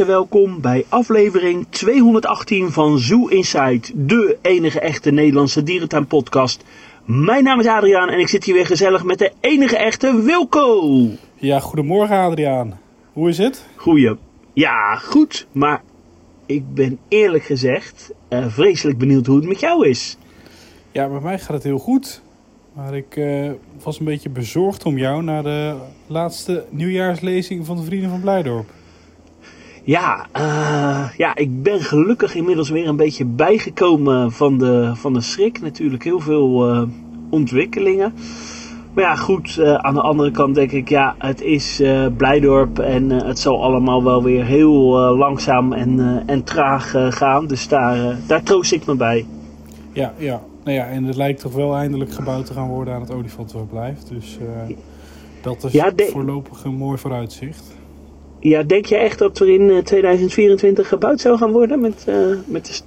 harte welkom bij aflevering 218 van Zoo Inside, de enige echte Nederlandse dierentuinpodcast. Mijn naam is Adriaan en ik zit hier weer gezellig met de enige echte Wilco. Ja, goedemorgen Adriaan. Hoe is het? Goeie. Ja, goed, maar ik ben eerlijk gezegd uh, vreselijk benieuwd hoe het met jou is. Ja, bij mij gaat het heel goed. Maar ik uh, was een beetje bezorgd om jou na de laatste nieuwjaarslezing van de Vrienden van Blijdorp. Ja, uh, ja, ik ben gelukkig inmiddels weer een beetje bijgekomen van de, van de schrik. Natuurlijk heel veel uh, ontwikkelingen. Maar ja, goed, uh, aan de andere kant denk ik, ja, het is Blijdorp en het zal allemaal wel weer heel langzaam en, en traag gaan. Dus daar, daar troost ik me bij. Ja, ja. Nou ja, en het lijkt toch wel eindelijk gebouwd te gaan worden aan het olifantenverblijf. Dus dat is ja, voorlopig een mooi vooruitzicht. Ja, denk je echt dat er in 2024 gebouwd zou gaan worden met, uh, met de...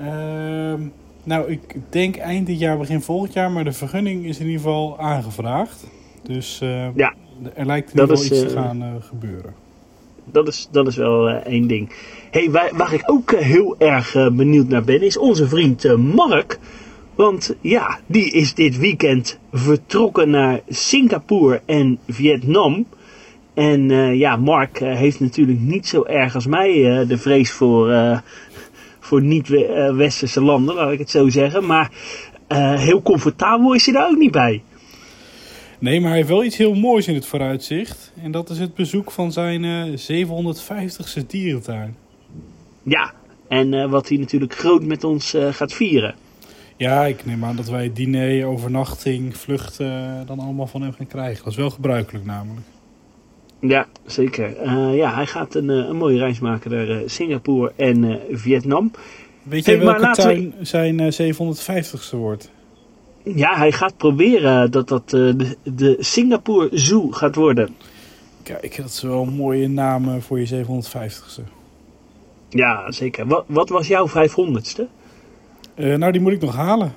Uh, nou, ik denk eind dit jaar, begin volgend jaar, maar de vergunning is in ieder geval aangevraagd. Dus uh, ja, er lijkt in ieder geval iets te gaan gebeuren. Dat is, dat is wel één ding. Hey, waar, waar ik ook heel erg benieuwd naar ben, is onze vriend Mark. Want ja, die is dit weekend vertrokken naar Singapore en Vietnam. En uh, ja, Mark uh, heeft natuurlijk niet zo erg als mij uh, de vrees voor, voor niet-westerse landen, laat ik het zo zeggen. Maar heel comfortabel is hij daar ook niet bij. Nee, maar hij heeft wel iets heel moois in het vooruitzicht. En dat is het bezoek van zijn 750ste dierentuin. Ja, en wat hij natuurlijk groot met ons gaat vieren. Ja, ik neem aan dat wij diner, overnachting, vluchten dan allemaal van hem gaan krijgen. Dat is wel gebruikelijk namelijk. Ja, zeker. Uh, ja, hij gaat een, een mooie reis maken naar uh, Singapore en Vietnam. Weet je hey, welke tuin we... zijn 750ste wordt? Ja, hij gaat proberen dat dat de, de Singapore Zoo gaat worden. Kijk, dat is wel een mooie naam voor je 750ste. Ja, zeker. Wat, wat was jouw 500ste? nou, die moet ik nog halen.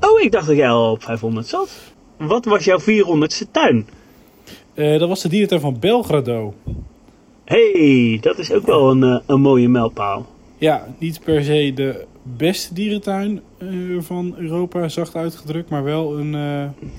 Oh, ik dacht dat jij al op 500 zat. Wat was jouw 400ste tuin? Uh, dat was de dierentuin van Belgrado. hey, dat is ook wel een, uh, een mooie mijlpaal. Ja, niet per se de beste dierentuin uh, van Europa, zacht uitgedrukt, maar wel een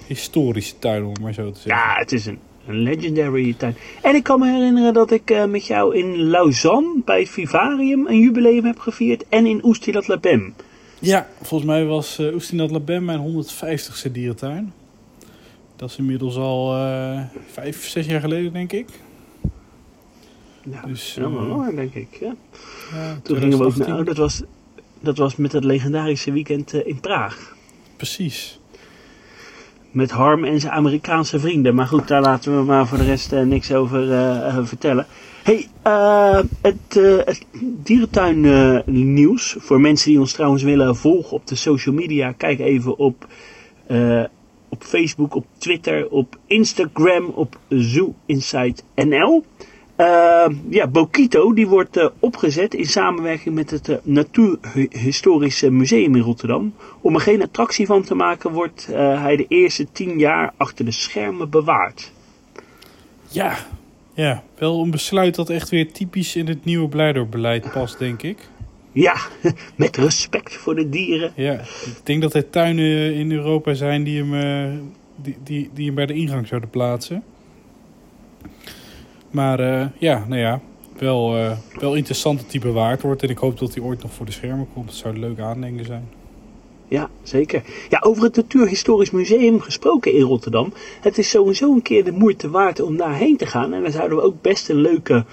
historische tuin, om maar zo te zeggen. Ja, het is een, een legendary tuin. En ik kan me herinneren dat ik met jou in Lausanne bij het Vivarium een jubileum heb gevierd en in Oestinat Labem. Ja, volgens mij was uh, Oestinat Labem mijn 150ste dierentuin. Dat is inmiddels al uh, vijf, zes jaar geleden, denk ik. Ja, dus, helemaal uh, lang, denk ik. Ja. ja Toen gingen we ook naar... Oh, dat, was, dat was met het legendarische weekend uh, in Praag. Precies. Met Harm en zijn Amerikaanse vrienden. Maar goed, daar laten we maar voor de rest niks over vertellen. hey, het, het dierentuin nieuws. Voor mensen die ons trouwens willen volgen op de social media. Kijk even op op Facebook, op Twitter, op Instagram, op Zoo Inside NL. Uh, ja, Bokito die wordt uh, opgezet in samenwerking met het uh, Natuurhistorische Museum in Rotterdam. Om er geen attractie van te maken wordt hij de eerste tien jaar achter de schermen bewaard. Ja, ja, wel een besluit dat echt weer typisch in het nieuwe Blijdorp-beleid past, denk ik. Ja, met respect voor de dieren. Ja, ik denk dat er tuinen in Europa zijn die hem, uh, die, die, die hem bij de ingang zouden plaatsen. Maar uh, ja, nou ja, wel, uh, wel interessante type waard wordt. En ik hoop dat hij ooit nog voor de schermen komt. Dat zou een leuke aandenken zijn. Ja, zeker. Ja, over het Natuurhistorisch Museum gesproken in Rotterdam. Het is sowieso een keer de moeite waard om daarheen te gaan. En dan zouden we ook best een leuke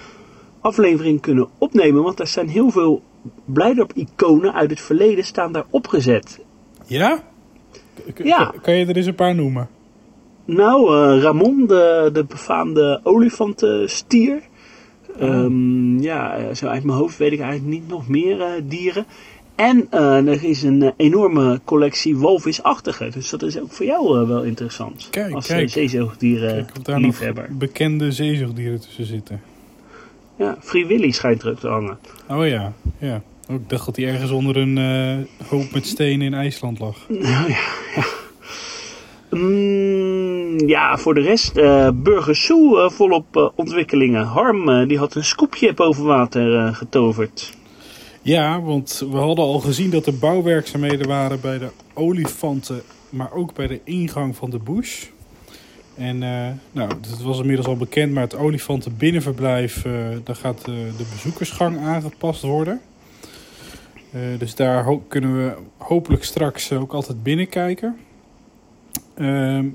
aflevering kunnen opnemen. Want er zijn heel veel Blijdorp-iconen uit het verleden staan daar opgezet. Ja? ja. Kan je er eens een paar noemen? Nou, uh, Ramon, de, de befaamde olifantenstier. Oh. Um, ja, eh, zo uit mijn hoofd weet ik eigenlijk niet nog meer uh, dieren. En uh, er is een enorme collectie walvisachtige. Dus dat is ook voor jou wel interessant. Kijk, als kijk. zeezoogdieren kijk, daar liefhebber. bekende zeezoogdieren tussen zitten. Ja, Free Willy schijnt er te hangen. Oh ja, ja. Ook ik dacht dat hij ergens onder een uh, hoop met stenen in IJsland lag. Nou ja, ja. Mm, ja, voor de rest, uh, Burger Soe volop ontwikkelingen. Harm, die had een scoopje boven water getoverd. Ja, want we hadden al gezien dat er bouwwerkzaamheden waren bij de olifanten, maar ook bij de ingang van de bush. En uh, nou, het was inmiddels al bekend, maar het olifantenbinnenverblijf, uh, daar gaat de bezoekersgang aangepast worden. Dus daar kunnen we hopelijk straks ook altijd binnenkijken.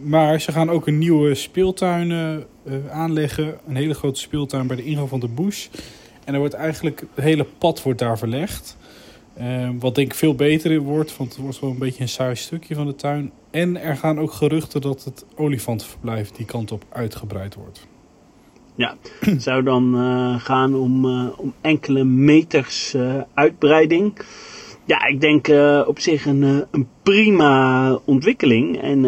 maar ze gaan ook een nieuwe speeltuin aanleggen. Een hele grote speeltuin bij de ingang van de bush. En er wordt eigenlijk, het hele pad wordt daar verlegd. Ehm, wat denk ik veel beter wordt, want het wordt wel een beetje een saai stukje van de tuin. En er gaan ook geruchten dat het olifantenverblijf die kant op uitgebreid wordt. Ja, het zou dan uh, gaan om, uh, om enkele meters uh, uitbreiding. Ja, ik denk op zich een, een prima ontwikkeling. En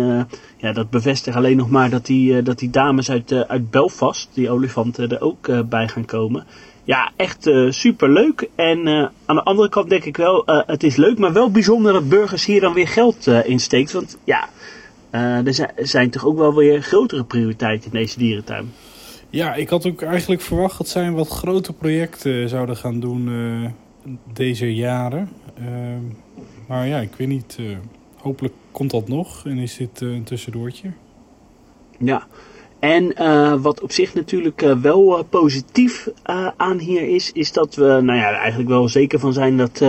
ja, dat bevestigt alleen nog maar dat die, dat die dames uit, uit Belfast, die olifanten, er ook bij gaan komen ja, echt uh, super leuk. En uh, aan de andere kant denk ik wel, uh, het is leuk, maar wel bijzonder dat burgers hier dan weer geld insteekt. Want ja, er zijn, zijn, toch ook wel weer grotere prioriteiten in deze dierentuin. Ja, ik had ook eigenlijk verwacht dat zij wat grote projecten zouden gaan doen deze jaren. Ehm, maar ja, ik weet niet. hopelijk komt dat nog en is dit een tussendoortje. Ja, en uh, wat op zich natuurlijk uh, wel uh, positief aan hier is, is dat we nou ja, er eigenlijk wel zeker van zijn dat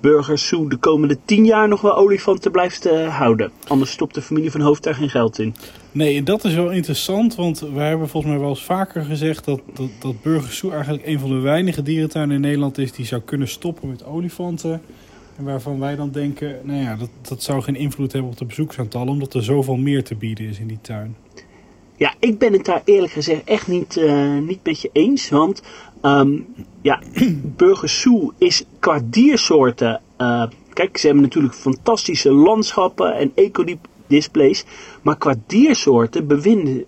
Burgers Zoo de komende tien jaar nog wel olifanten blijft houden. Anders stopt de familie van Hoofd daar geen geld in. Nee, dat is wel interessant, want wij hebben volgens mij wel eens vaker gezegd dat, dat, dat Burgers Zoo eigenlijk een van de weinige dierentuinen in Nederland is die zou kunnen stoppen met olifanten. En waarvan wij dan denken, nou ja, dat, dat zou geen invloed hebben op de bezoeksaantallen, omdat er zoveel meer te bieden is in die tuin. Ja, ik ben het daar eerlijk gezegd echt niet, uh, niet met je eens. Want um, ja, Burgers is qua diersoorten... Uh, kijk, ze hebben natuurlijk fantastische landschappen en ecodisplays. Maar qua diersoorten bevinden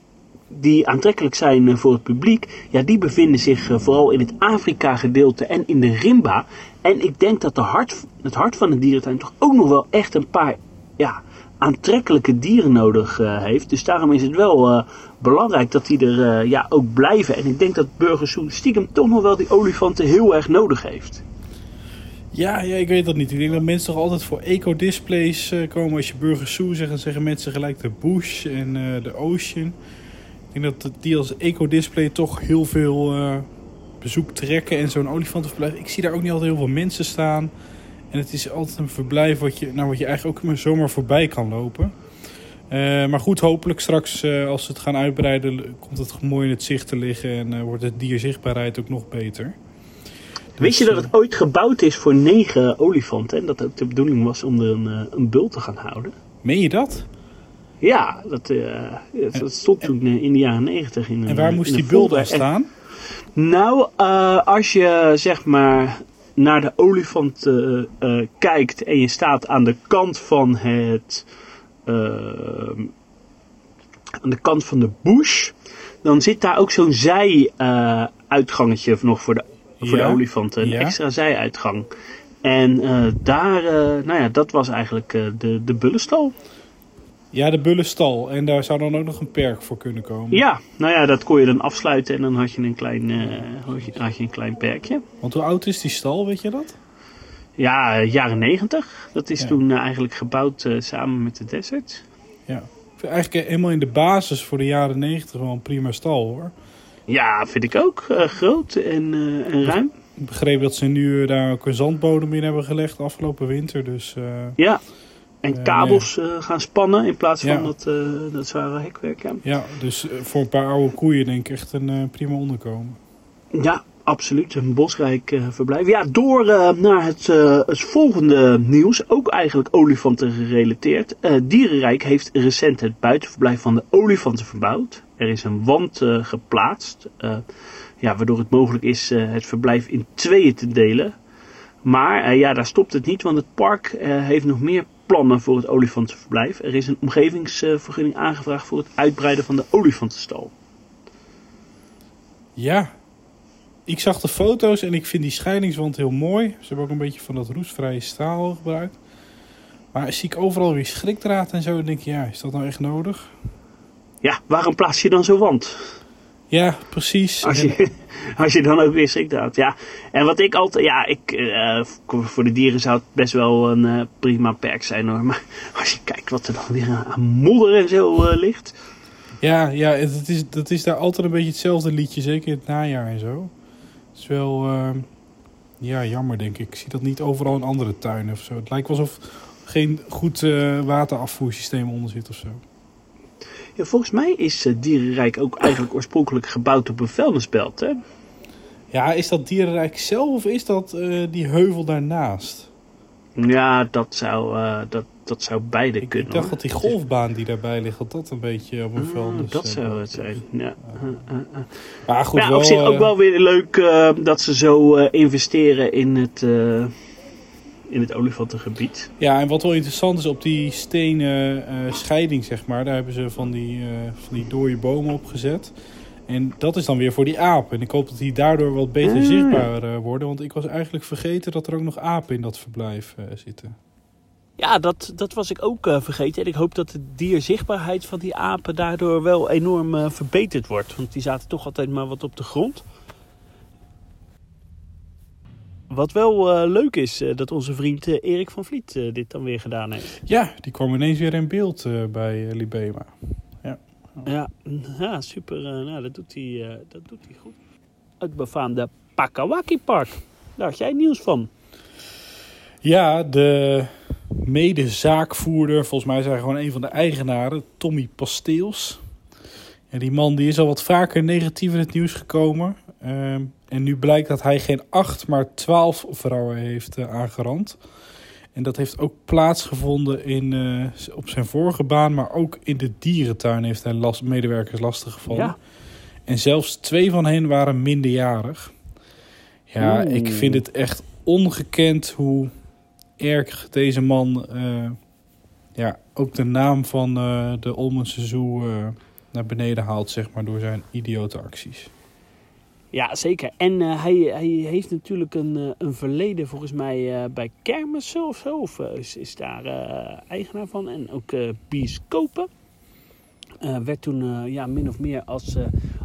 die aantrekkelijk zijn eh, voor het publiek, ja, die bevinden zich vooral in het Afrika-gedeelte en in de Rimba. En ik denk dat de hart, het hart van de dierentuin toch ook nog wel echt een paar ja, aantrekkelijke dieren nodig uh, heeft. Dus daarom is het wel uh, belangrijk dat die er uh, ja, ook blijven. En ik denk dat Burgersoen stiekem toch nog wel die olifanten heel erg nodig heeft. Ja, ja, ik weet dat niet. Ik denk dat mensen toch altijd voor eco-displays komen. Als je Burgersoe zegt, dan zeggen mensen gelijk de Bush en de Ocean. Ik denk dat die als eco-display toch heel veel bezoek trekken. En zo'n olifantenverblijf, ik zie daar ook niet altijd heel veel mensen staan. En het is altijd een verblijf wat je, nou, wat je eigenlijk ook zomaar voorbij kan lopen. Uh, maar goed, hopelijk straks uh, als ze het gaan uitbreiden, komt het mooi in het zicht te liggen en uh, wordt het dierzichtbaarheid ook nog beter. Weet je dat het ooit gebouwd is voor negen olifanten en dat ook de bedoeling was om er een, een bul te gaan houden? Meen je dat? Ja, dat, dat stond toen in de jaren negentig. En waar moest die bul dan staan? nou, als je zeg maar naar de olifant uh, uh, kijkt en je staat aan de kant van het. Uh, aan de kant van de bush, dan zit daar ook zo'n zij-uitgangetje nog voor de, voor de olifanten. Een extra zij-uitgang. En daar, nou ja, dat was eigenlijk de, de bullenstal. Ja, de Bullenstal. En daar zou dan ook nog een perk voor kunnen komen. Ja, nou ja, dat kon je dan afsluiten en dan had je een klein, uh, had je een klein perkje. Want hoe oud is die stal, weet je dat? Ja, jaren negentig. Dat is toen uh, eigenlijk gebouwd uh, samen met de Desert. Ja, eigenlijk helemaal in de basis voor de jaren negentig wel een prima stal hoor. Ja, vind ik ook. groot en, en ruim. Ik begreep dat ze nu daar ook een zandbodem in hebben gelegd afgelopen winter. Dus, ja, en kabels uh, gaan spannen in plaats van dat, uh, dat zware hekwerk. Ja, ja dus voor een paar oude koeien denk ik echt een prima onderkomen. Ja, absoluut. Een bosrijk verblijf. Ja, door naar het, het volgende nieuws. Ook eigenlijk olifanten gerelateerd. Dierenrijk heeft recent het buitenverblijf van de olifanten verbouwd. Er is een wand geplaatst. ja, waardoor het mogelijk is het verblijf in tweeën te delen. Maar ja, daar stopt het niet, want het park heeft nog meer plannen voor het olifantenverblijf. Er is een omgevingsvergunning aangevraagd voor het uitbreiden van de olifantenstal. Ja, ik zag de foto's en ik vind die scheidingswand heel mooi. Ze hebben ook een beetje van dat roestvrije staal gebruikt. Maar zie ik overal weer schrikdraad en zo, dan denk ik, ja, is dat nou echt nodig? ja, waarom plaats je dan zo'n wand? Ja, precies. Als je, als je dan ook weer schrikt houdt. Ja. En wat ik altijd, ja, ik, eh, voor de dieren zou het best wel een eh, prima perk zijn hoor. Maar als je kijkt wat er dan weer aan modder en zo eh, ligt. Ja, ja het is, dat is daar altijd een beetje hetzelfde liedje, zeker in het najaar en zo. Het is wel, ja, jammer denk ik. Ik zie dat niet overal in andere tuinen of zo. Het lijkt wel alsof geen goed waterafvoersysteem onder zit of zo. Ja, volgens mij is eh, Dierenrijk ook eigenlijk oorspronkelijk gebouwd op een vuilnisbelt. Hè? Ja, is dat dierenrijk zelf of is dat eh, die heuvel daarnaast? Ja, dat zou, eh, dat, dat zou beide Ik, kunnen. ik dacht hoor. dat die golfbaan die daarbij ligt, dat dat een beetje op een Ah, vuilnis... dat zou het zijn. Ja. Uh, uh, uh. Maar goed, ja, wel, op zich ook wel weer leuk dat ze zo investeren in het, in het olifantengebied. Ja, en wat wel interessant is, op die stenen eh, scheiding, zeg maar, daar hebben ze van die, eh, van die dode bomen op gezet. En dat is dan weer voor die apen. En ik hoop dat die daardoor wat beter Ah. zichtbaar eh, worden. Want ik was eigenlijk vergeten dat er ook nog apen in dat verblijf eh, zitten. Ja, dat, dat was ik ook eh, vergeten. En ik hoop dat de dierzichtbaarheid van die apen daardoor wel enorm verbeterd wordt. Want die zaten toch altijd maar wat op de grond. Wat wel eh, leuk is, eh, dat onze vriend eh, Erik van Vliet dit dan weer gedaan heeft. Ja, die kwam ineens weer in beeld bij Libema. Ja, ja super. eh, nou, dat doet, hij, dat doet hij goed. Het befaamde Pakawaki Park. Daar had jij nieuws van. Ja, de medezaakvoerder, volgens mij hij gewoon een van de eigenaren, Tommy Pasteels. En die man die is al wat vaker negatief in het nieuws gekomen. Ehm, en nu blijkt dat hij geen acht, maar twaalf vrouwen heeft eh, aangerand. En dat heeft ook plaatsgevonden in, eh, op zijn vorige baan, maar ook in de dierentuin heeft hij last, medewerkers lastiggevallen. Ja. En zelfs twee van hen waren minderjarig. Ja, Oeh. ik vind het echt ongekend hoe erg deze man eh, ja, ook de naam van de Olmense Zoo naar beneden haalt, zeg maar, door zijn idiote acties. Ja, zeker. En eh, hij, hij heeft natuurlijk een, eh, een verleden volgens mij eh, bij Kermissen of zo. Of is, is daar eigenaar van. En ook bioscopen. Werd toen ja, min of meer als,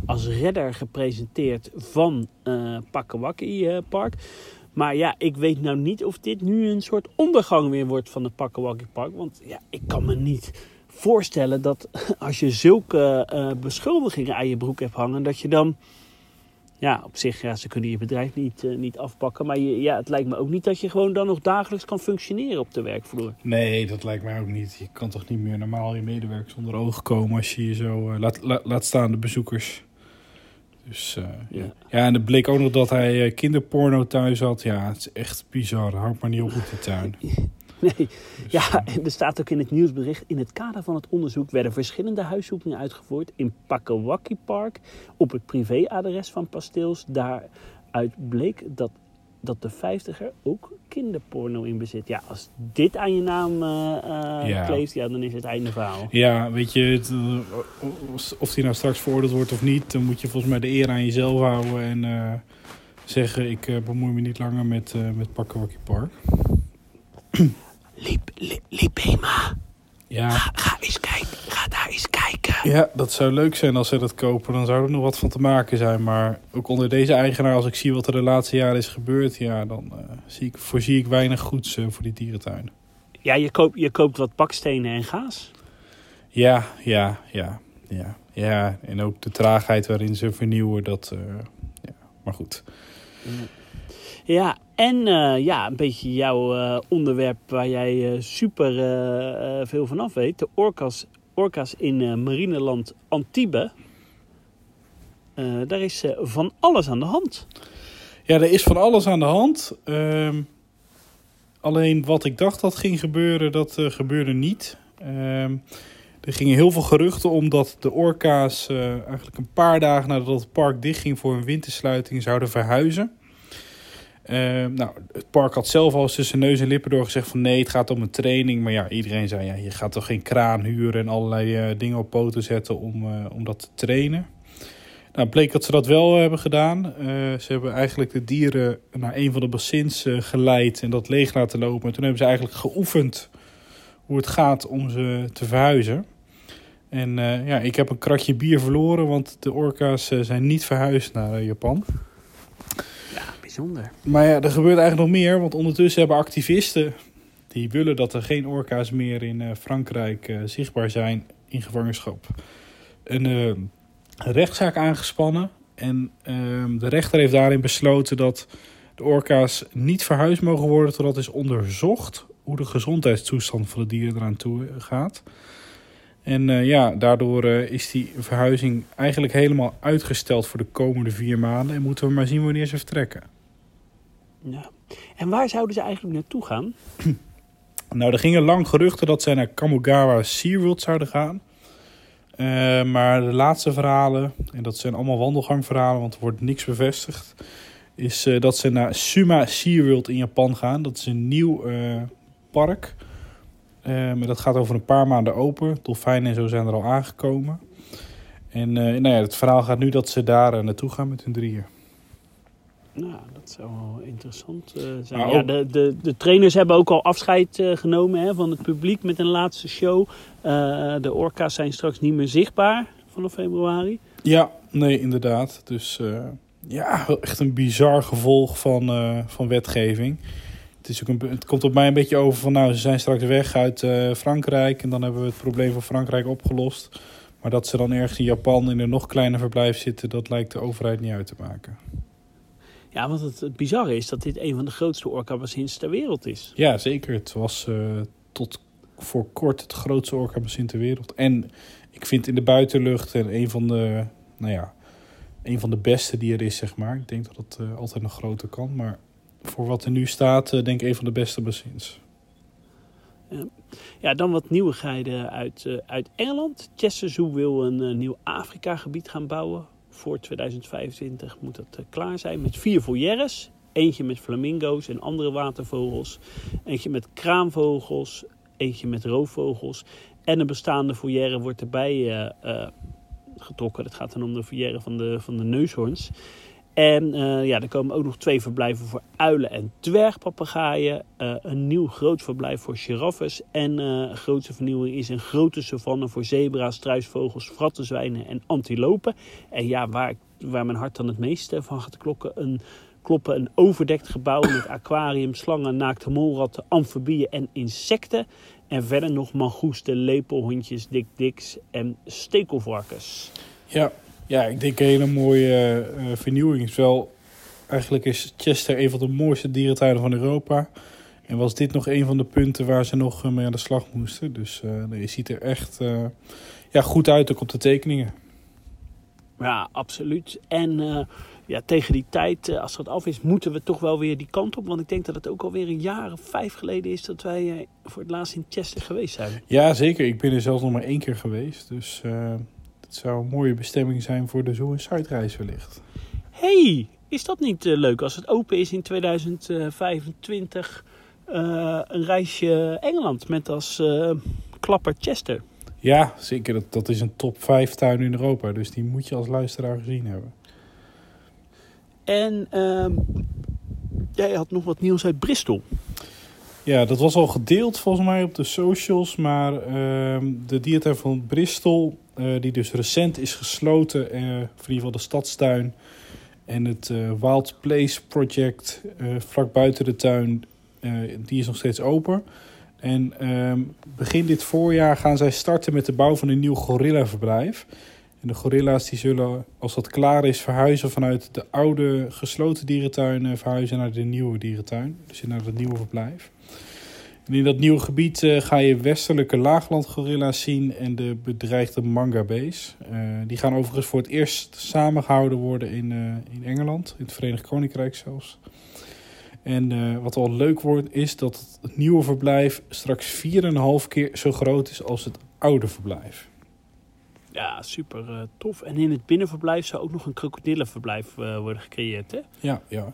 als redder gepresenteerd van Pakawaki eh, Park. Maar ja, ik weet nou niet of dit nu een soort ondergang weer wordt van het Pakawaki Park. Want ja, ik kan me niet voorstellen dat als je zulke beschuldigingen aan je broek hebt hangen, dat je dan ja, op zich, ja, ze kunnen je bedrijf niet, eh, niet afpakken. Maar je, ja, het lijkt me ook niet dat je gewoon dan nog dagelijks kan functioneren op de werkvloer. Nee, dat lijkt mij ook niet. Je kan toch niet meer normaal je medewerkers onder ogen komen als je je zo eh, laat, laat, laat staan, de bezoekers. Dus eh, ja. Ja. en het bleek ook nog dat hij eh, kinderporno thuis had. Ja, het is echt bizar. Houd maar niet op met die tuin. Nee, Dus, ja, eh, er staat ook in het nieuwsbericht. In het kader van het onderzoek werden verschillende huiszoekingen uitgevoerd in Pakawaki Park op het privéadres van Pasteels. Daaruit bleek dat, dat de vijftiger ook kinderporno in bezit. Ja, als dit aan je naam Ja. kleeft, ja, dan is het einde verhaal. Ja, weet je, het, of- die nou straks veroordeeld wordt of niet, dan moet je volgens mij de eer aan jezelf houden en zeggen: Ik bemoei me niet langer met, met Pakkawakkie Park. Liep, li, Lipema, Ja, ga, ga eens kijken. Ga daar eens kijken. ja, dat zou leuk zijn als ze dat kopen. Dan zou er nog wat van te maken zijn. Maar ook onder deze eigenaar, als ik zie wat er de laatste jaren is gebeurd, ja, dan eh, zie ik, voorzie ik weinig goeds eh, voor die dierentuin. Ja, je koopt, je koopt wat bakstenen en gaas. Ja, ja, ja, ja. Ja, en ook de traagheid waarin ze vernieuwen, dat. eh, ja, maar goed. Ja, en eh, ja, een beetje jouw eh, onderwerp waar jij eh, super veel van af weet. De orka's, orka's in marineland Antibes. Daar is van alles aan de hand. Ja, er is van alles aan de hand. Ehm, alleen wat ik dacht dat ging gebeuren, dat gebeurde niet. Ehm, er gingen heel veel geruchten om dat de orka's eigenlijk een paar dagen nadat het park dichtging voor een wintersluiting zouden verhuizen. Ehm, nou, het park had zelf al tussen neus en lippen door gezegd van nee, het gaat om een training. Maar ja, iedereen zei ja, je gaat toch geen kraan huren en allerlei eh, dingen op poten zetten om, eh, om dat te trainen. Nou, bleek dat ze dat wel hebben gedaan. Eh, ze hebben eigenlijk de dieren naar een van de bassins eh, geleid en dat leeg laten lopen. En toen hebben ze eigenlijk geoefend hoe het gaat om ze te verhuizen. En eh, ja, ik heb een kratje bier verloren, want de orka's eh, zijn niet verhuisd naar eh, Japan. Maar ja, er gebeurt eigenlijk nog meer, want ondertussen hebben activisten die willen dat er geen orka's meer in eh, Frankrijk eh, zichtbaar zijn in gevangenschap. Een eh, rechtszaak aangespannen en ehm, de rechter heeft daarin besloten dat de orka's niet verhuisd mogen worden totdat is onderzocht hoe de gezondheidstoestand van de dieren eraan toe gaat. En ja, daardoor is die verhuizing eigenlijk helemaal uitgesteld voor de komende vier maanden. En moeten we maar zien wanneer ze vertrekken. Ja. En waar zouden ze eigenlijk naartoe gaan? Nou, er gingen lang geruchten dat zij naar Kamogawa SeaWorld zouden gaan. Eh, maar de laatste verhalen, en dat zijn allemaal wandelgangverhalen, want er wordt niks bevestigd, is eh, dat ze naar Suma SeaWorld in Japan gaan. Dat is een nieuw eh, park. Maar dat gaat over een paar maanden open. Dolfijnen en zo zijn er al aangekomen. En nou ja, het verhaal gaat nu dat ze daar naartoe gaan met hun drieën. Nou, dat zou wel interessant eh, zijn. Ja, de, de, de trainers hebben ook al afscheid eh, genomen hè, van het publiek met een laatste show. Eh, de orka's zijn straks niet meer zichtbaar vanaf februari. Ja, nee, inderdaad. Dus ja, echt een bizar gevolg van, van wetgeving. Het, is ook een, het komt op mij een beetje over van, nou, ze zijn straks weg uit Frankrijk en dan hebben we het probleem van Frankrijk opgelost. Maar dat ze dan ergens in Japan in een nog kleiner verblijf zitten, dat lijkt de overheid niet uit te maken. Ja, want het, het bizarre is dat dit een van de grootste orka-bassins ter wereld is. Ja, zeker. Het was eh, tot voor kort het grootste orka-bassin ter wereld. En ik vind in de buitenlucht en een van de, nou ja, een van de beste die er is, zeg maar. Ik denk dat het eh, altijd nog groter kan. Maar voor wat er nu staat, eh, denk ik een van de beste bassins. Ja, dan wat nieuwigheden uit, uit Engeland. Chester Zoo wil een nieuw Afrika-gebied gaan bouwen. Voor 2025 moet dat eh, klaar zijn met vier foyeres. Eentje met flamingo's en andere watervogels. Eentje met kraanvogels. Eentje met roofvogels. En een bestaande foyer wordt erbij eh, eh, getrokken. Dat gaat dan om de foyer van de, van de neushoorns. En eh, ja, er komen ook nog twee verblijven voor uilen en dwergpapegaaien. Eh, een nieuw groot verblijf voor giraffes. En eh, een grootste vernieuwing is een grote savanne voor zebra's, struisvogels, frattenzwijnen en antilopen. En ja, waar, waar mijn hart dan het meest eh, van gaat klokken, een, kloppen, een overdekt gebouw met aquarium, slangen, naakte molratten, amfibieën en insecten. En verder nog mangoesten, lepelhondjes, dikdiks en stekelvarkens. Ja, ja ik denk een hele mooie eh, vernieuwing. is wel, eigenlijk is Chester een van de mooiste dierentuinen van Europa. En was dit nog een van de punten waar ze nog eh, mee aan de slag moesten. Dus eh nee, je ziet er echt eh, ja, goed uit ook op de tekeningen. Ja, absoluut. En eh, ja, tegen die tijd, eh, als het af is, moeten we toch wel weer die kant op. Want ik denk dat het ook alweer een jaar of vijf geleden is dat wij eh, voor het laatst in Chester geweest zijn. Ja, zeker. Ik ben er zelfs nog maar één keer geweest. Dus eh het zou een mooie bestemming zijn voor de Zoo- en Zuidreis wellicht. hey, is dat niet eh, leuk als het open is in 2025? eh, een reisje Engeland met als eh, klapper Chester. Ja, zeker. Dat, dat is een top 5 tuin in Europa. Dus die moet je als luisteraar gezien hebben. En ehm, jij had nog wat nieuws uit Bristol. Ja, dat was al gedeeld volgens mij op de socials. Maar ehm, de dierentuin van Bristol, die dus recent is gesloten, eh, voor in ieder geval de stadstuin. En het eh, Wild Place Project, eh, vlak buiten de tuin, eh, die is nog steeds open. En ehm, begin dit voorjaar gaan zij starten met de bouw van een nieuw gorillaverblijf. En de gorilla's die zullen, als dat klaar is, verhuizen vanuit de oude gesloten dierentuin eh, verhuizen naar de nieuwe dierentuin. Dus naar het nieuwe verblijf. En in dat nieuwe gebied eh, ga je westelijke laaglandgorilla's zien en de bedreigde mangabees. Eh die gaan overigens voor het eerst samengehouden worden in, eh, in Engeland, in het Verenigd Koninkrijk zelfs. En wat wel leuk wordt, is dat het nieuwe verblijf straks 4,5 keer zo groot is als het oude verblijf. Ja, super tof. En in het binnenverblijf zou ook nog een krokodillenverblijf worden gecreëerd, hè? Ja, ja.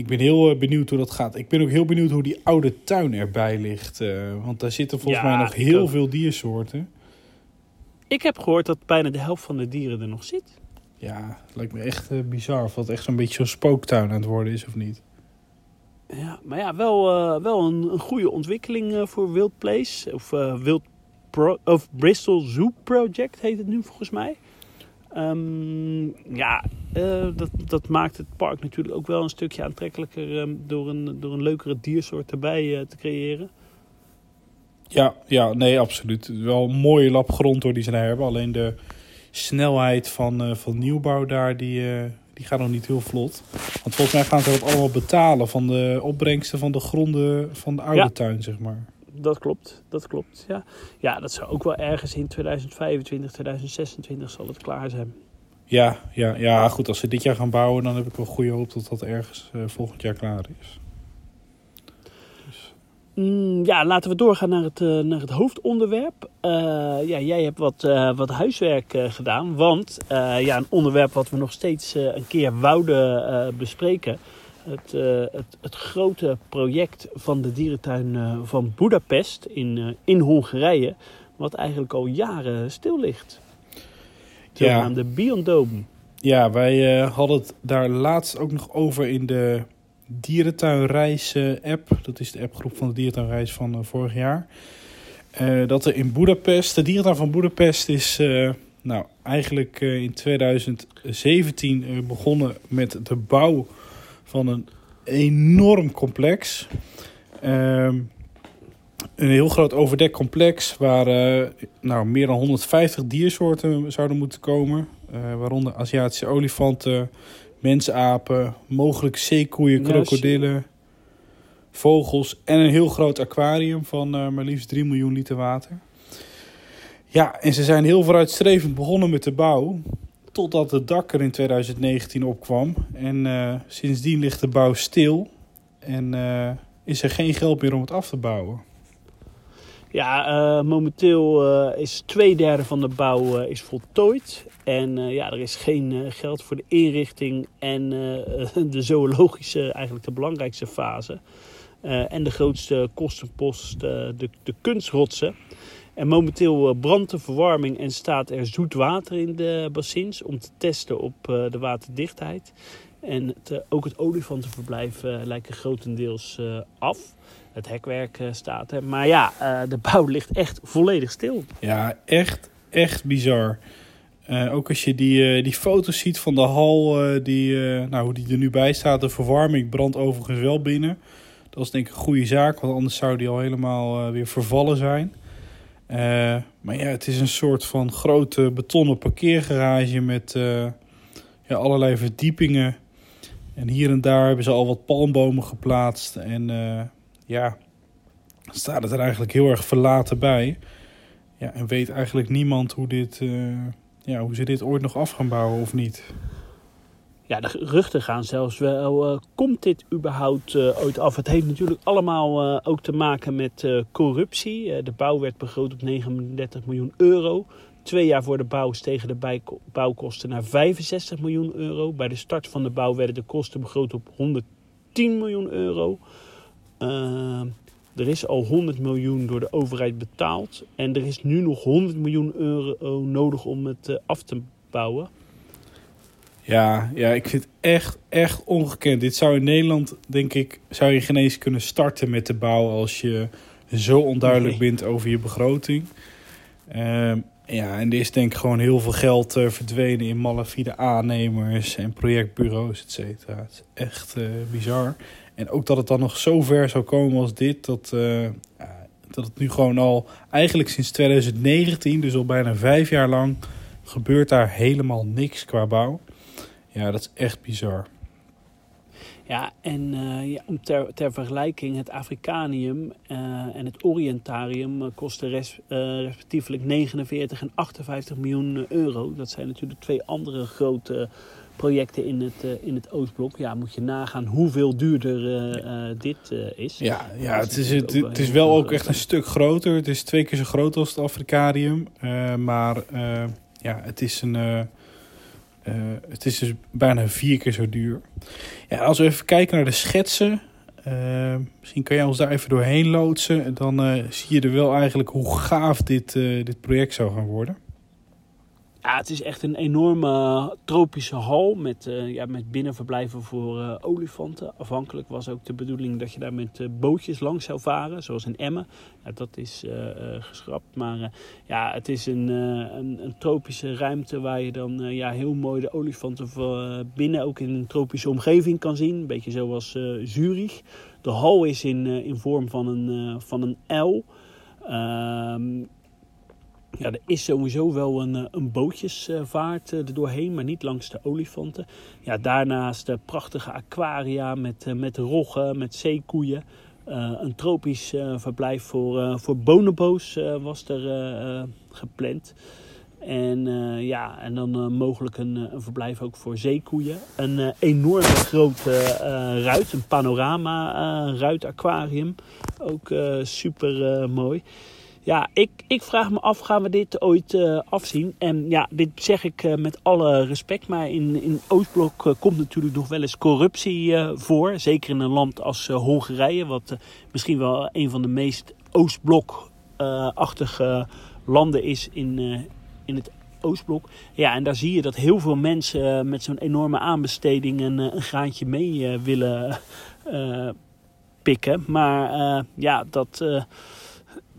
Ik ben heel eh, benieuwd hoe dat gaat. Ik ben ook heel benieuwd hoe die oude tuin erbij ligt. eh, want daar zitten volgens Ja, mij nog heel veel diersoorten. Ik heb gehoord dat bijna de helft van de dieren er nog zit. Ja, lijkt me echt eh, bizar of dat echt zo'n beetje zo'n spooktuin aan het worden is of niet. Ja, maar ja, wel, wel een, een goede ontwikkeling voor Wild Place. Of Wild Pro of Bristol Zoo Project heet het nu volgens mij. Ehm, ja, eh, dat, dat maakt het park natuurlijk ook wel een stukje aantrekkelijker ehm, door, een, door een leukere diersoort erbij eh, te creëren. Ja, ja, nee, absoluut. Wel een mooie lap grond door die ze daar hebben. Alleen de snelheid van, eh, van nieuwbouw daar, die, die gaat nog niet heel vlot. Want volgens mij gaan ze dat allemaal betalen van de opbrengsten van de gronden van de oude tuin, zeg maar dat klopt. Dat klopt. Ja. ja, dat zou ook wel ergens in 2025, 2026 zal het klaar zijn. Ja, ja, ja, goed. Als ze dit jaar gaan bouwen, dan heb ik wel goede hoop dat dat ergens uh, volgend jaar klaar is. Dus. Mm, ja, laten we doorgaan naar het, uh, naar het hoofdonderwerp. Uh, ja, jij hebt wat, wat huiswerk gedaan. Want ja, een onderwerp wat we nog steeds een keer wouden bespreken het, uh, het, het, grote project van de dierentuin uh, van Budapest in, uh, in Hongarije, wat eigenlijk al jaren stil ligt. De ja. de Biondome. Ja, wij hadden het daar laatst ook nog over in de dierentuinreis app. Dat is de appgroep van de dierentuinreis van vorig jaar. dat er in Budapest, de dierentuin van Budapest is nou, eigenlijk in 2017 begonnen met de bouw van een enorm complex. Ehm, een heel groot overdekt complex waar uh, nou, meer dan 150 diersoorten zouden moeten komen. Uh, waaronder Aziatische olifanten, mensapen, mogelijk zeekoeien, krokodillen, vogels en een heel groot aquarium van uh, maar liefst 3 miljoen liter water. Ja, en ze zijn heel vooruitstrevend begonnen met de bouw. Totdat het dak er in 2019 opkwam. En uh, sindsdien ligt de bouw stil. En uh, is er geen geld meer om het af te bouwen. Ja, uh, momenteel is twee derde van de bouw is voltooid. En ja, er is geen geld voor de inrichting en de zoologische, eigenlijk de belangrijkste fase. en de grootste kostenpost, de, de kunstrotsen. En momenteel eh, brandt de verwarming en staat er zoet water in de bassins om te testen op eh, de waterdichtheid. En het, eh, ook het olifantenverblijf lijkt grotendeels af. Het hekwerk staat er. Maar ja, de bouw ligt echt volledig stil. Ja, echt, echt bizar. ook als je die, die foto's ziet van de hal, die, nou, hoe die er nu bij staat. De verwarming brandt overigens wel binnen. Dat is denk ik een goede zaak, want anders zou die al helemaal weer vervallen zijn. Uh, maar ja, het is een soort van grote betonnen parkeergarage met uh, ja, allerlei verdiepingen. En hier en daar hebben ze al wat palmbomen geplaatst. En uh, ja, staat het er eigenlijk heel erg verlaten bij. Ja, en weet eigenlijk niemand hoe, dit, ja, hoe ze dit ooit nog af gaan bouwen of niet ja, de geruchten gaan zelfs wel, uh, komt dit überhaupt uh, ooit af? Het heeft natuurlijk allemaal uh, ook te maken met corruptie. de bouw werd begroot op 39 miljoen euro. Twee jaar voor de bouw stegen de bouwkosten naar 65 miljoen euro. Bij de start van de bouw werden de kosten begroot op 110 miljoen euro. er is al 100 miljoen door de overheid betaald. En er is nu nog 100 miljoen euro nodig om het af te bouwen. Ja, ja, ik vind het echt, echt ongekend. Dit zou in Nederland, denk ik, zou je geen eens kunnen starten met de bouw als je zo onduidelijk bent over je begroting. Uh, ja, en er is denk ik gewoon heel veel geld uh, verdwenen in malafide aannemers en projectbureaus, et cetera. Het is echt uh, bizar. En ook dat het dan nog zo ver zou komen als dit, dat, uh, dat het nu gewoon al eigenlijk sinds 2019, dus al bijna vijf jaar lang, gebeurt daar helemaal niks qua bouw. Ja, dat is echt bizar. Ja, en uh, ja, ter, ter vergelijking, het Afrikanium uh, en het Orientarium uh, kosten res, respectievelijk 49 en 58 miljoen euro. Dat zijn natuurlijk twee andere grote projecten in het, in het Oostblok. Ja, moet je nagaan hoeveel duurder dit is. Ja, ja het is, het, het is wel ook echt een stuk groter. Het is twee keer zo groot als het Afrikanium. maar ja, het is een uh, het is dus bijna vier keer zo duur. Ja, als we even kijken naar de schetsen. Uh, misschien kan jij ons daar even doorheen loodsen. Dan uh, zie je er wel eigenlijk hoe gaaf dit, dit project zou gaan worden. Ja, het is echt een enorme tropische hal met, uh, ja, met binnenverblijven voor uh, olifanten. Afhankelijk was ook de bedoeling dat je daar met bootjes langs zou varen, zoals in Emmen. Ja, dat is geschrapt, maar ja, het is een, een, een, tropische ruimte waar je dan ja, heel mooi de olifanten binnen ook in een tropische omgeving kan zien. Een beetje zoals Zurich. De hal is in, in vorm van een, van een L. Ja, er is sowieso wel een, eh, een bootjesvaart eh, er doorheen, maar niet langs de olifanten. Ja, daarnaast de prachtige aquaria met, eh, met roggen, met zeekoeien. een tropisch verblijf voor, voor bonobo's was er gepland. En ja, en dan mogelijk een, een, verblijf ook voor zeekoeien. Een enorme grote ruit, een panorama ruit aquarium. Ook super mooi. Ja, ik, ik vraag me af, gaan we dit ooit uh, afzien? En ja, dit zeg ik uh, met alle respect, maar in, in Oostblok uh, komt natuurlijk nog wel eens corruptie voor. Zeker in een land als Hongarije, wat misschien wel een van de meest Oostblok-achtige landen is in, in het Oostblok. Ja, en daar zie je dat heel veel mensen met zo'n enorme aanbesteding een, een graantje mee willen pikken. Maar ja, dat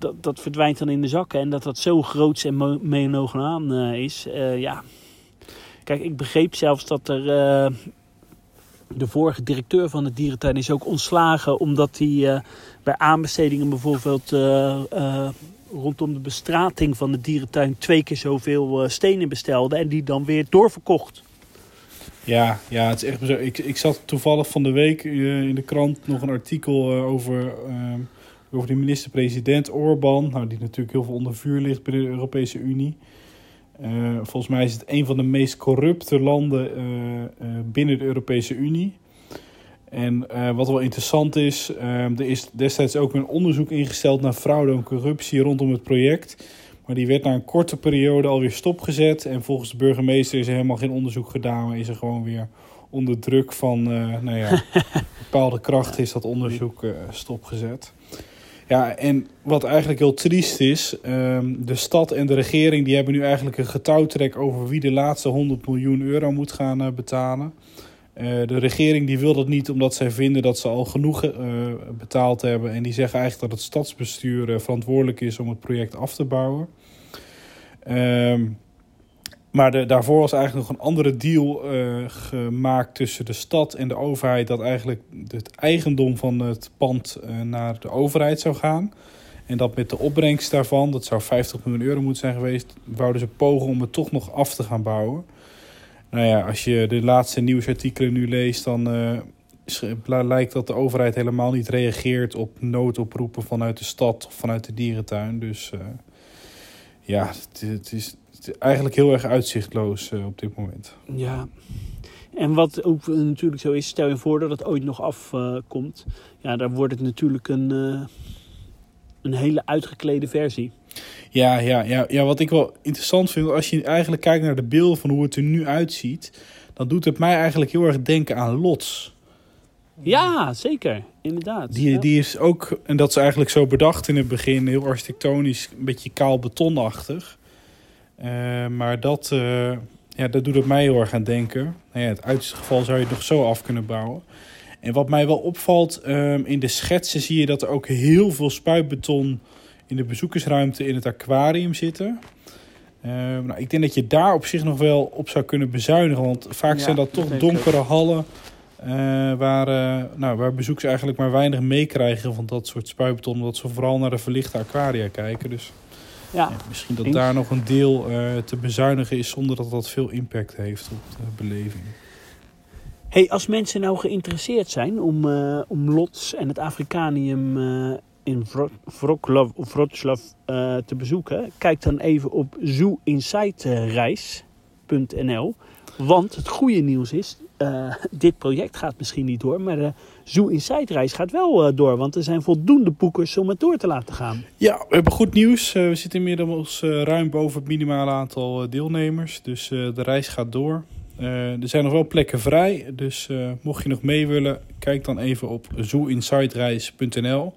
dat, dat verdwijnt dan in de zakken. En dat dat zo groots en monogaam uh, is. Uh, ja. Kijk, ik begreep zelfs dat er. Uh, de vorige directeur van de dierentuin is ook ontslagen. Omdat hij bij aanbestedingen bijvoorbeeld. rondom de bestrating van de dierentuin. twee keer zoveel stenen bestelde. En die dan weer doorverkocht. Ja, ja, het is echt. Ik, ik zat toevallig van de week in de krant nog een artikel over over de minister-president Orbán. Nou, die natuurlijk heel veel onder vuur ligt bij de Europese Unie. Uh, volgens mij is het een van de meest corrupte landen uh, uh, binnen de Europese Unie. En wat wel interessant is, er is destijds ook een onderzoek ingesteld naar fraude en corruptie rondom het project. Maar die werd na een korte periode alweer stopgezet. En volgens de burgemeester is er helemaal geen onderzoek gedaan, maar is er gewoon weer onder druk van nou ja, bepaalde krachten is dat onderzoek stopgezet. Ja, en wat eigenlijk heel triest is, um, de stad en de regering die hebben nu eigenlijk een getouwtrek over wie de laatste 100 miljoen euro moet gaan uh, betalen. Uh, de regering die wil dat niet omdat zij vinden dat ze al genoeg uh, betaald hebben. En die zeggen eigenlijk dat het stadsbestuur verantwoordelijk is om het project af te bouwen. Um, maar daarvoor was eigenlijk nog een andere deal uh, gemaakt tussen de stad en de overheid. Dat eigenlijk het eigendom van het pand uh, naar de overheid zou gaan. En dat met de opbrengst daarvan, dat zou 50 miljoen euro moeten zijn geweest, wouden ze pogen om het toch nog af te gaan bouwen. Nou ja, als je de laatste nieuwsartikelen nu leest, dan uh, lijkt dat de overheid helemaal niet reageert op noodoproepen vanuit de stad of vanuit de dierentuin. Dus ja, het is eigenlijk heel erg uitzichtloos uh, op dit moment. Ja, en wat ook natuurlijk zo is, stel je voor dat het ooit nog afkomt. Uh, ja, dan wordt het natuurlijk een, uh, een hele uitgeklede versie. Ja, ja, ja, ja, wat ik wel interessant vind, als je eigenlijk kijkt naar de beelden van hoe het er nu uitziet, dan doet het mij eigenlijk heel erg denken aan Lots. Ja, zeker. Inderdaad. Die, die is ook, en dat is eigenlijk zo bedacht in het begin, heel architectonisch, een beetje kaal betonachtig. Uh, maar dat, uh, ja, dat doet het mij heel erg aan denken. Nou ja, het uiterste geval zou je het nog zo af kunnen bouwen. En wat mij wel opvalt, um, in de schetsen zie je dat er ook heel veel spuitbeton in de bezoekersruimte in het aquarium zitten. Uh, nou, ik denk dat je daar op zich nog wel op zou kunnen bezuinigen. Want vaak ja, zijn dat toch donkere hallen. Uh, waar, uh, nou, waar bezoekers eigenlijk maar weinig meekrijgen van dat soort spuitbeton. Omdat ze vooral naar de verlichte aquaria kijken. Dus ja. misschien dat daar nog een deel uh, te bezuinigen is zonder dat dat veel impact heeft op de beleving. Hey, als mensen nou geïnteresseerd zijn om, uh, om Lots en het Afrikanium uh, in Wroclaw te bezoeken, kijk dan even op zooinsightreis.nl. Want het goede nieuws is, uh, dit project gaat misschien niet door, maar Zoo Inside reis gaat wel uh, door. Want er zijn voldoende boekers om het door te laten gaan. Ja, we hebben goed nieuws. Uh, we zitten inmiddels ruim boven het minimale aantal deelnemers. Dus de reis gaat door. er zijn nog wel plekken vrij. Dus mocht je nog mee willen, kijk dan even op zooinsidereis.nl.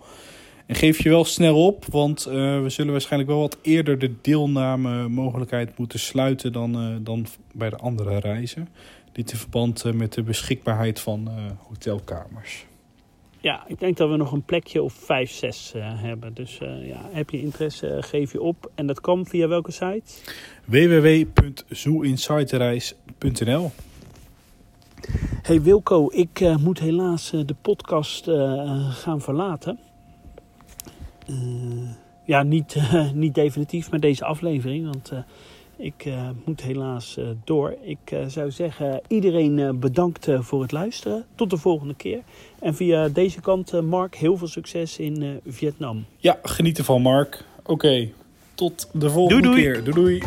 En geef je wel snel op, want we zullen waarschijnlijk wel wat eerder de deelname mogelijkheid moeten sluiten dan, dan bij de andere reizen. Dit in verband uh, met de beschikbaarheid van hotelkamers. Ja, ik denk dat we nog een plekje of 5, 6 hebben. Dus ja, heb je interesse, geef je op. En dat kan via welke site? www.zooinsightreis.nl Hey Wilco, ik uh, moet helaas uh, de podcast uh, gaan verlaten. ja, niet, niet definitief met deze aflevering, want ik moet helaas door. Ik zou zeggen, iedereen bedankt voor het luisteren. Tot de volgende keer. En via deze kant, Mark, heel veel succes in Vietnam. Ja, geniet ervan, Mark. Oké, okay, tot de volgende doei, doei. keer. Doei doei.